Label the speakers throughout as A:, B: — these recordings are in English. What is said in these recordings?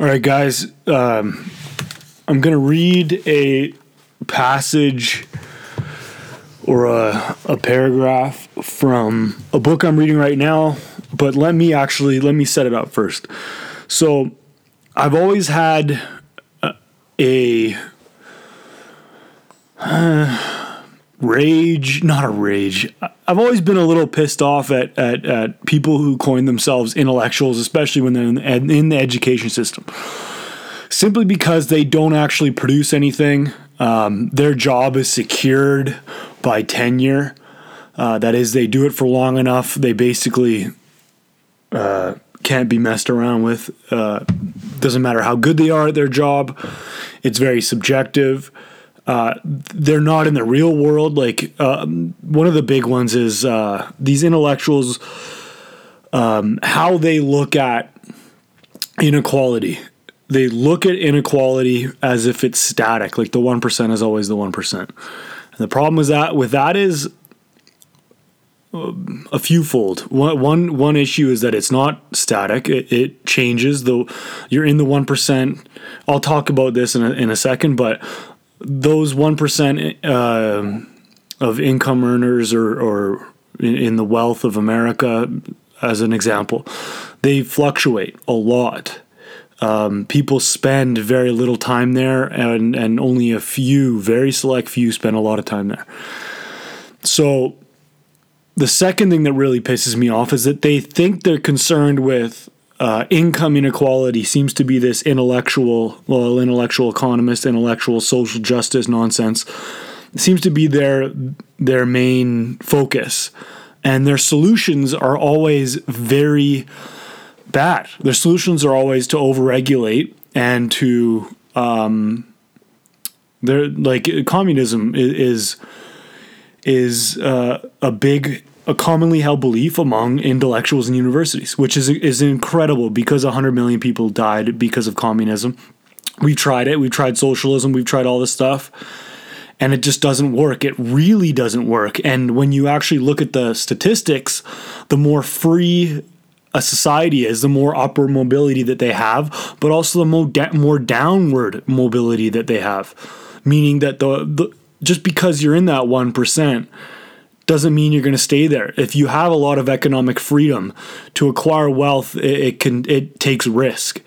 A: All right, guys. Um, I'm going to read a passage or a, a paragraph from a book I'm reading right now, but let me actually let me set it up first. So, I've always had a, a uh, rage, not a rage. I've always been a little pissed off at, at, at people who coin themselves intellectuals, especially when they're in, in the education system. Simply because they don't actually produce anything. Um, their job is secured by tenure. Uh, that is, they do it for long enough. They basically uh, can't be messed around with. Uh, doesn't matter how good they are at their job. It's very subjective. Uh, they're not in the real world. Like um, one of the big ones is uh, these intellectuals, um, how they look at inequality. They look at inequality as if it's static, like the one percent is always the one percent. And the problem is that with that is a fewfold. One, one, one issue is that it's not static. It, it changes. Though you're in the one percent. I'll talk about this in a, in a second, but those one percent uh, of income earners or, or in, in the wealth of America, as an example, they fluctuate a lot. Um, people spend very little time there, and and only a few, very select few, spend a lot of time there. So, the second thing that really pisses me off is that they think they're concerned with uh, income inequality seems to be this intellectual, well, intellectual economist, intellectual social justice nonsense. Seems to be their their main focus, and their solutions are always very bad. Their solutions are always to overregulate and to um, they're like communism is is uh, a big a commonly held belief among intellectuals and universities, which is is incredible because 100 million people died because of communism. We've tried it. We've tried socialism. We've tried all this stuff. And it just doesn't work. It really doesn't work. And when you actually look at the statistics, the more free a society is, the more upward mobility that they have, but also the more, more downward mobility that they have. Meaning that the, the just because you're in that 1%, doesn't mean you're going to stay there. If you have a lot of economic freedom to acquire wealth, it, it can it takes risk,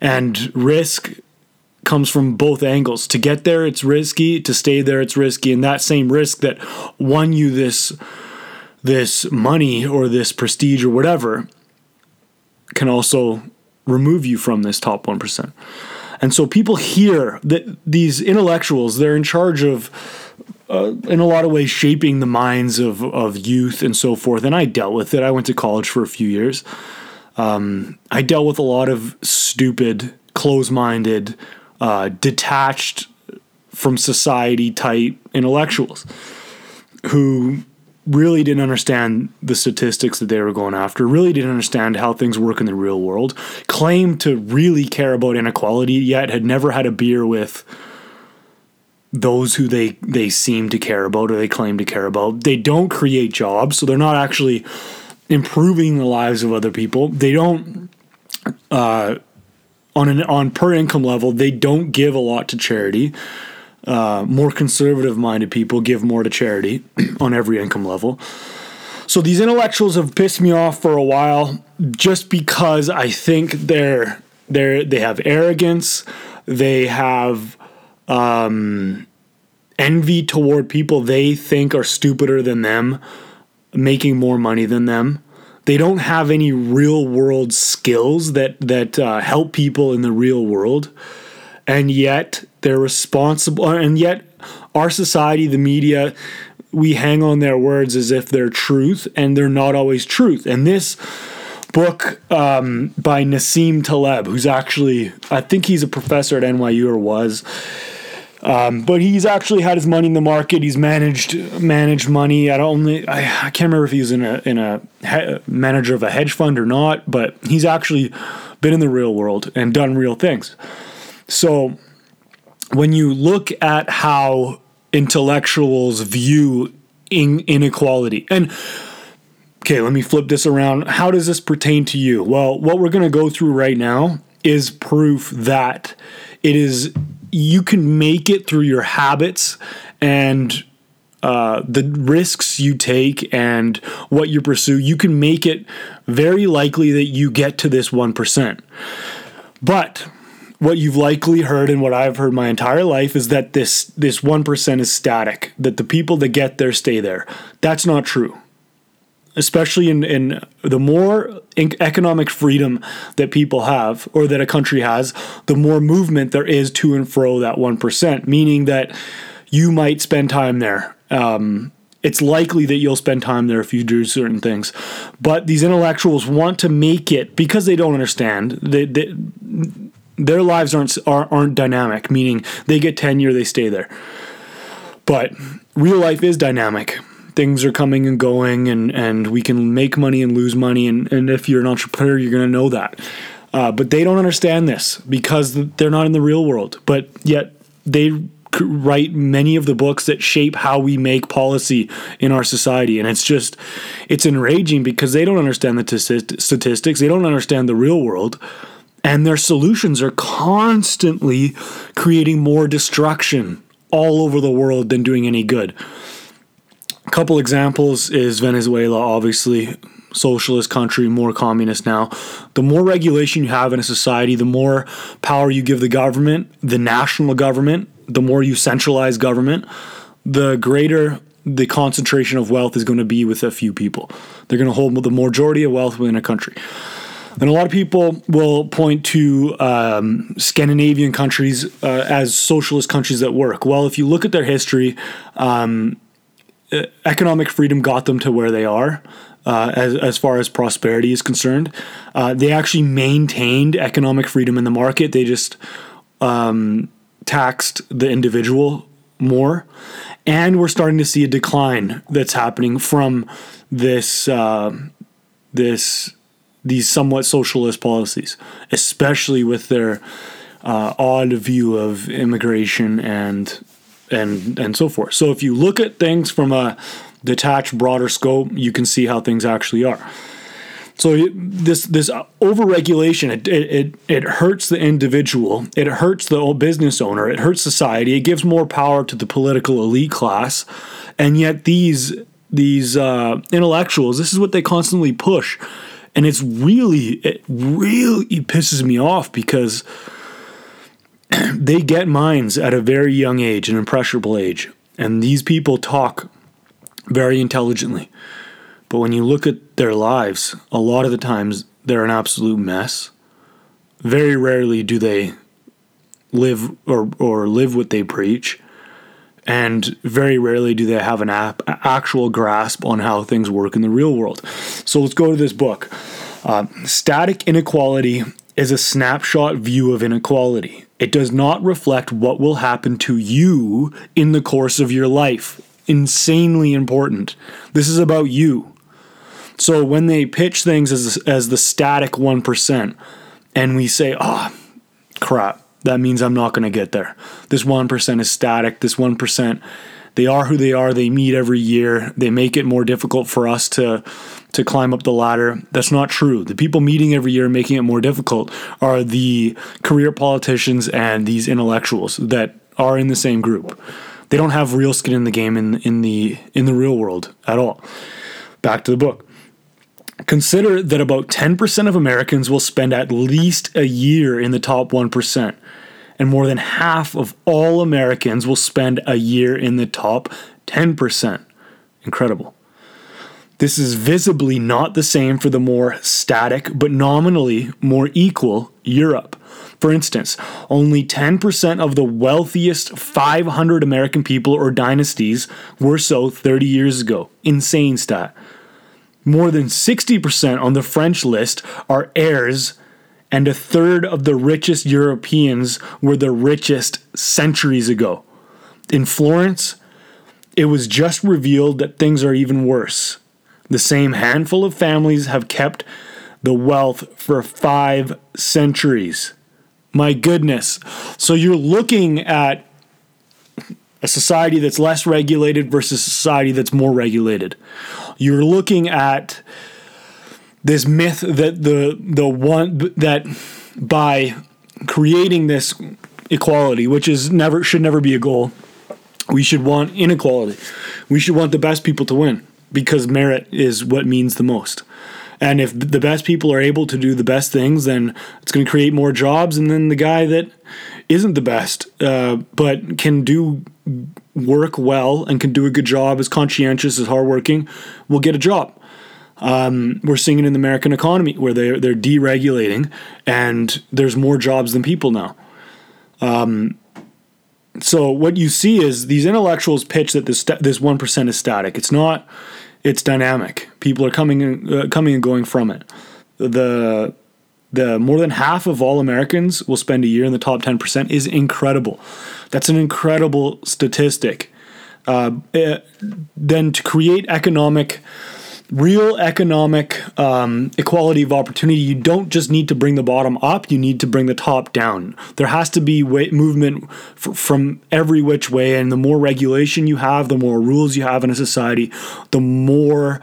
A: and risk comes from both angles. To get there, it's risky. To stay there, it's risky. And that same risk that won you this this money or this prestige or whatever can also remove you from this top 1%. And so people hear that these intellectuals, they're in charge of uh, in a lot of ways shaping the minds of, of youth and so forth. And I dealt with it. I went to college for a few years. Um, I dealt with a lot of stupid, close minded, uh, detached from society type intellectuals who really didn't understand the statistics that they were going after, really didn't understand how things work in the real world, claimed to really care about inequality, yet had never had a beer with those who they they seem to care about or they claim to care about. They don't create jobs, so they're not actually improving the lives of other people. They don't uh, on an on per income level. They don't give a lot to charity. Uh, more conservative minded people give more to charity on every income level. So these intellectuals have pissed me off for a while just because I think they're they're they have arrogance. They have um, envy toward people they think are stupider than them, making more money than them. They don't have any real world skills that that uh, help people in the real world, and yet they're responsible. Uh, and yet, our society, the media, we hang on their words as if they're truth, and they're not always truth. And this book um, by Nassim Taleb, who's actually, I think he's a professor at NYU or was. Um, but he's actually had his money in the market. He's managed managed money. I don't only I, I can't remember if he was in a in a he, manager of a hedge fund or not. But he's actually been in the real world and done real things. So when you look at how intellectuals view in, inequality and okay let me flip this around how does this pertain to you well what we're going to go through right now is proof that it is you can make it through your habits and uh, the risks you take and what you pursue, you can make it very likely that you get to this 1%. But what you've likely heard and what I've heard my entire life is that this this 1% is static, that the people that get there stay there. That's not true. Especially in, in the more economic freedom that people have or that a country has, the more movement there is to and fro that 1%, meaning that you might spend time there um, it's likely that you'll spend time there if you do certain things. But these intellectuals want to make it because they don't understand. They, they, their lives aren't aren't dynamic, meaning they get tenure, they stay there. But real life is dynamic. Things are coming and going, and, and we can make money and lose money. And, and if you're an entrepreneur, you're going to know that. Uh, but they don't understand this because they're not in the real world. But yet they write many of the books that shape how we make policy in our society and it's just it's enraging because they don't understand the statistics they don't understand the real world and their solutions are constantly creating more destruction all over the world than doing any good couple examples is Venezuela obviously socialist country, more communist now. The more regulation you have in a society, the more power you give the government, the national government, the more you centralize government, the greater the concentration of wealth is going to be with a few people. They're going to hold the majority of wealth within a country. And a lot of people will point to um, Scandinavian countries uh, as socialist countries that work. Well, if you look at their history, um, economic freedom got them to where they are. Uh, as, as far as prosperity is concerned, uh, they actually maintained economic freedom in the market. They just um, taxed the individual more. And we're starting to see a decline that's happening from this uh, this these somewhat socialist policies, especially with their uh, odd view of immigration and and and so forth. So if you look at things from a detached, broader scope, you can see how things actually are. So this this overregulation it, it it hurts the individual, it hurts the old business owner, it hurts society, it gives more power to the political elite class, and yet these these uh, intellectuals, this is what they constantly push, and it's really it really pisses me off because they get minds at a very young age, an impressionable age, and these people talk very intelligently. But when you look at their lives, a lot of the times they're an absolute mess. Very rarely do they live or, or live what they preach. And very rarely do they have an ap- actual grasp on how things work in the real world. So let's go to this book. Uh, Static Inequality is a snapshot view of inequality. It does not reflect what will happen to you in the course of your life. Insanely important. This is about you. So when they pitch things as as the static 1% and we say, "Oh, crap, that means I'm not going to get there. This 1% is static. This 1% they are who they are. They meet every year. They make it more difficult for us to to climb up the ladder. That's not true. The people meeting every year making it more difficult are the career politicians and these intellectuals that are in the same group. They don't have real skin in the game in in the in the real world at all. Back to the book. Consider that about 10% of Americans will spend at least a year in the top 1%, and more than half of all Americans will spend a year in the top 10%. Incredible. This is visibly not the same for the more static, but nominally more equal Europe. For instance, only 10% of the wealthiest 500 American people or dynasties were so 30 years ago. Insane stat. More than 60% on the French list are heirs, and a third of the richest Europeans were the richest centuries ago. In Florence, it was just revealed that things are even worse. The same handful of families have kept the wealth for five centuries. My goodness. So you're looking at a society that's less regulated versus a society that's more regulated. You're looking at this myth that the the one that by creating this equality, which is never should never be a goal. We should want inequality. We should want the best people to win because merit is what means the most. And if the best people are able to do the best things, then it's going to create more jobs. And then the guy that isn't the best, uh, but can do work well and can do a good job, is conscientious, is hardworking, will get a job. Um, we're seeing it in the American economy where they're they're deregulating and there's more jobs than people now. Um, so what you see is these intellectuals pitch that this this one percent is static. It's not. It's dynamic. People are coming and uh, coming and going from it. The the more than half of all Americans will spend a year in the top ten percent is incredible. That's an incredible statistic. Uh, eh, then to create economic real economic um, equality of opportunity, you don't just need to bring the bottom up, you need to bring the top down. There has to be way, movement f- from every which way, and the more regulation you have, the more rules you have in a society, the more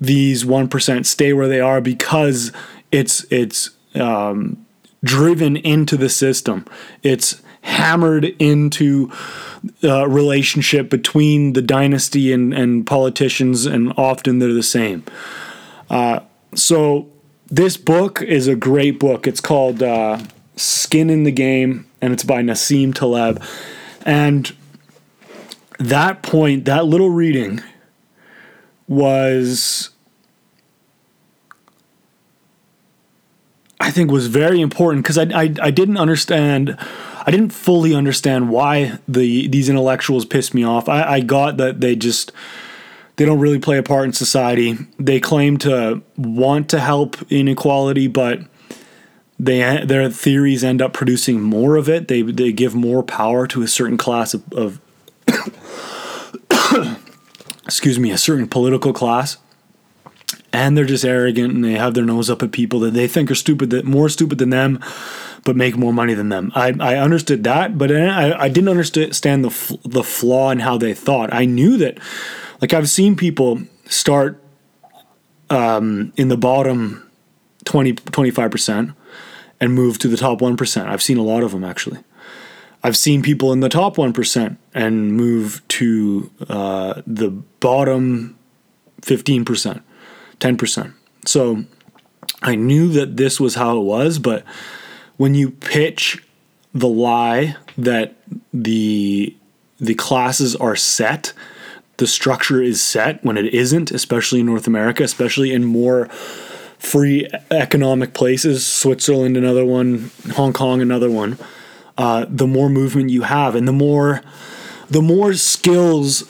A: these 1% stay where they are because it's it's um, driven into the system. It's hammered into uh, relationship between the dynasty and, and politicians, and often they're the same. Uh, so, this book is a great book. It's called uh, Skin in the Game, and it's by Nassim Taleb. And that point, that little reading, was I think was very important because I, I I didn't understand I didn't fully understand why the these intellectuals pissed me off. I, I got that they just they don't really play a part in society. They claim to want to help inequality, but they their theories end up producing more of it. They they give more power to a certain class of, of excuse me, a certain political class. And they're just arrogant and they have their nose up at people that they think are stupid, that more stupid than them but make more money than them. I, I understood that, but I, I didn't understand the the flaw in how they thought. I knew that, like I've seen people start um, in the bottom 20 25 percent and move to the top one percent. I've seen a lot of them actually. I've seen people in the top one percent and move to uh, the bottom fifteen percent, ten percent. So I knew that this was how it was, but when you pitch the lie that the the classes are set, the structure is set when it isn't, especially in North America, especially in more free economic places, Switzerland another one, Hong Kong another one. Uh, the more movement you have, and the more the more skills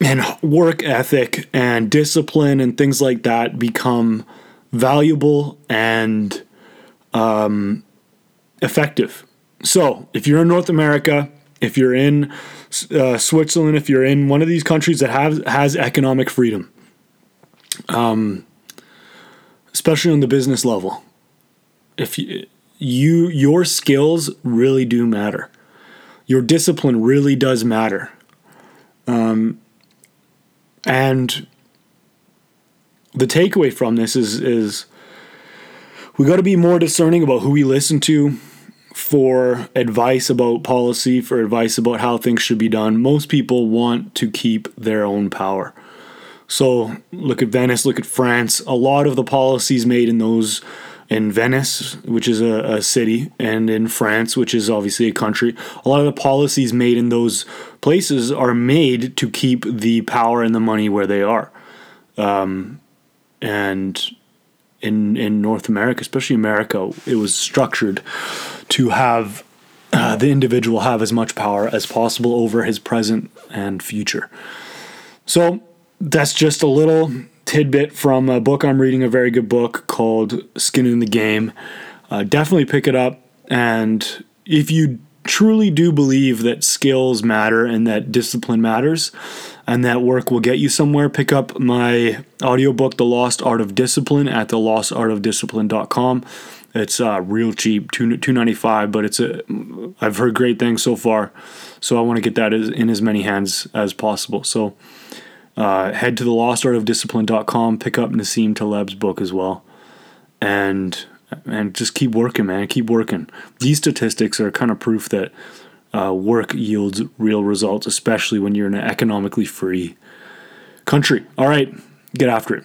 A: and work ethic and discipline and things like that become valuable and um, effective. So, if you're in North America, if you're in uh, Switzerland, if you're in one of these countries that has has economic freedom, um, especially on the business level, if you, you your skills really do matter, your discipline really does matter, um, and the takeaway from this is is we got to be more discerning about who we listen to for advice about policy, for advice about how things should be done. Most people want to keep their own power. So look at Venice, look at France. A lot of the policies made in those in Venice, which is a, a, city, and in France, which is obviously a country, a lot of the policies made in those places are made to keep the power and the money where they are. Um, and in in North America, especially America, it was structured to have uh, the individual have as much power as possible over his present and future. So that's just a little tidbit from a book I'm reading, a very good book called Skin in the Game. Uh, definitely pick it up, and if you truly do believe that skills matter and that discipline matters, and that work will get you somewhere, pick up my audiobook, The Lost Art of Discipline, at thelostartofdiscipline.com. It's uh, real cheap, two two ninety five, but it's a. I've heard great things so far, so I want to get that in as many hands as possible. So uh, head to the lostartofdiscipline.com, pick up Nassim Taleb's book as well, and and just keep working, man. Keep working. These statistics are kind of proof that uh, work yields real results, especially when you're in an economically free country. All right, get after it.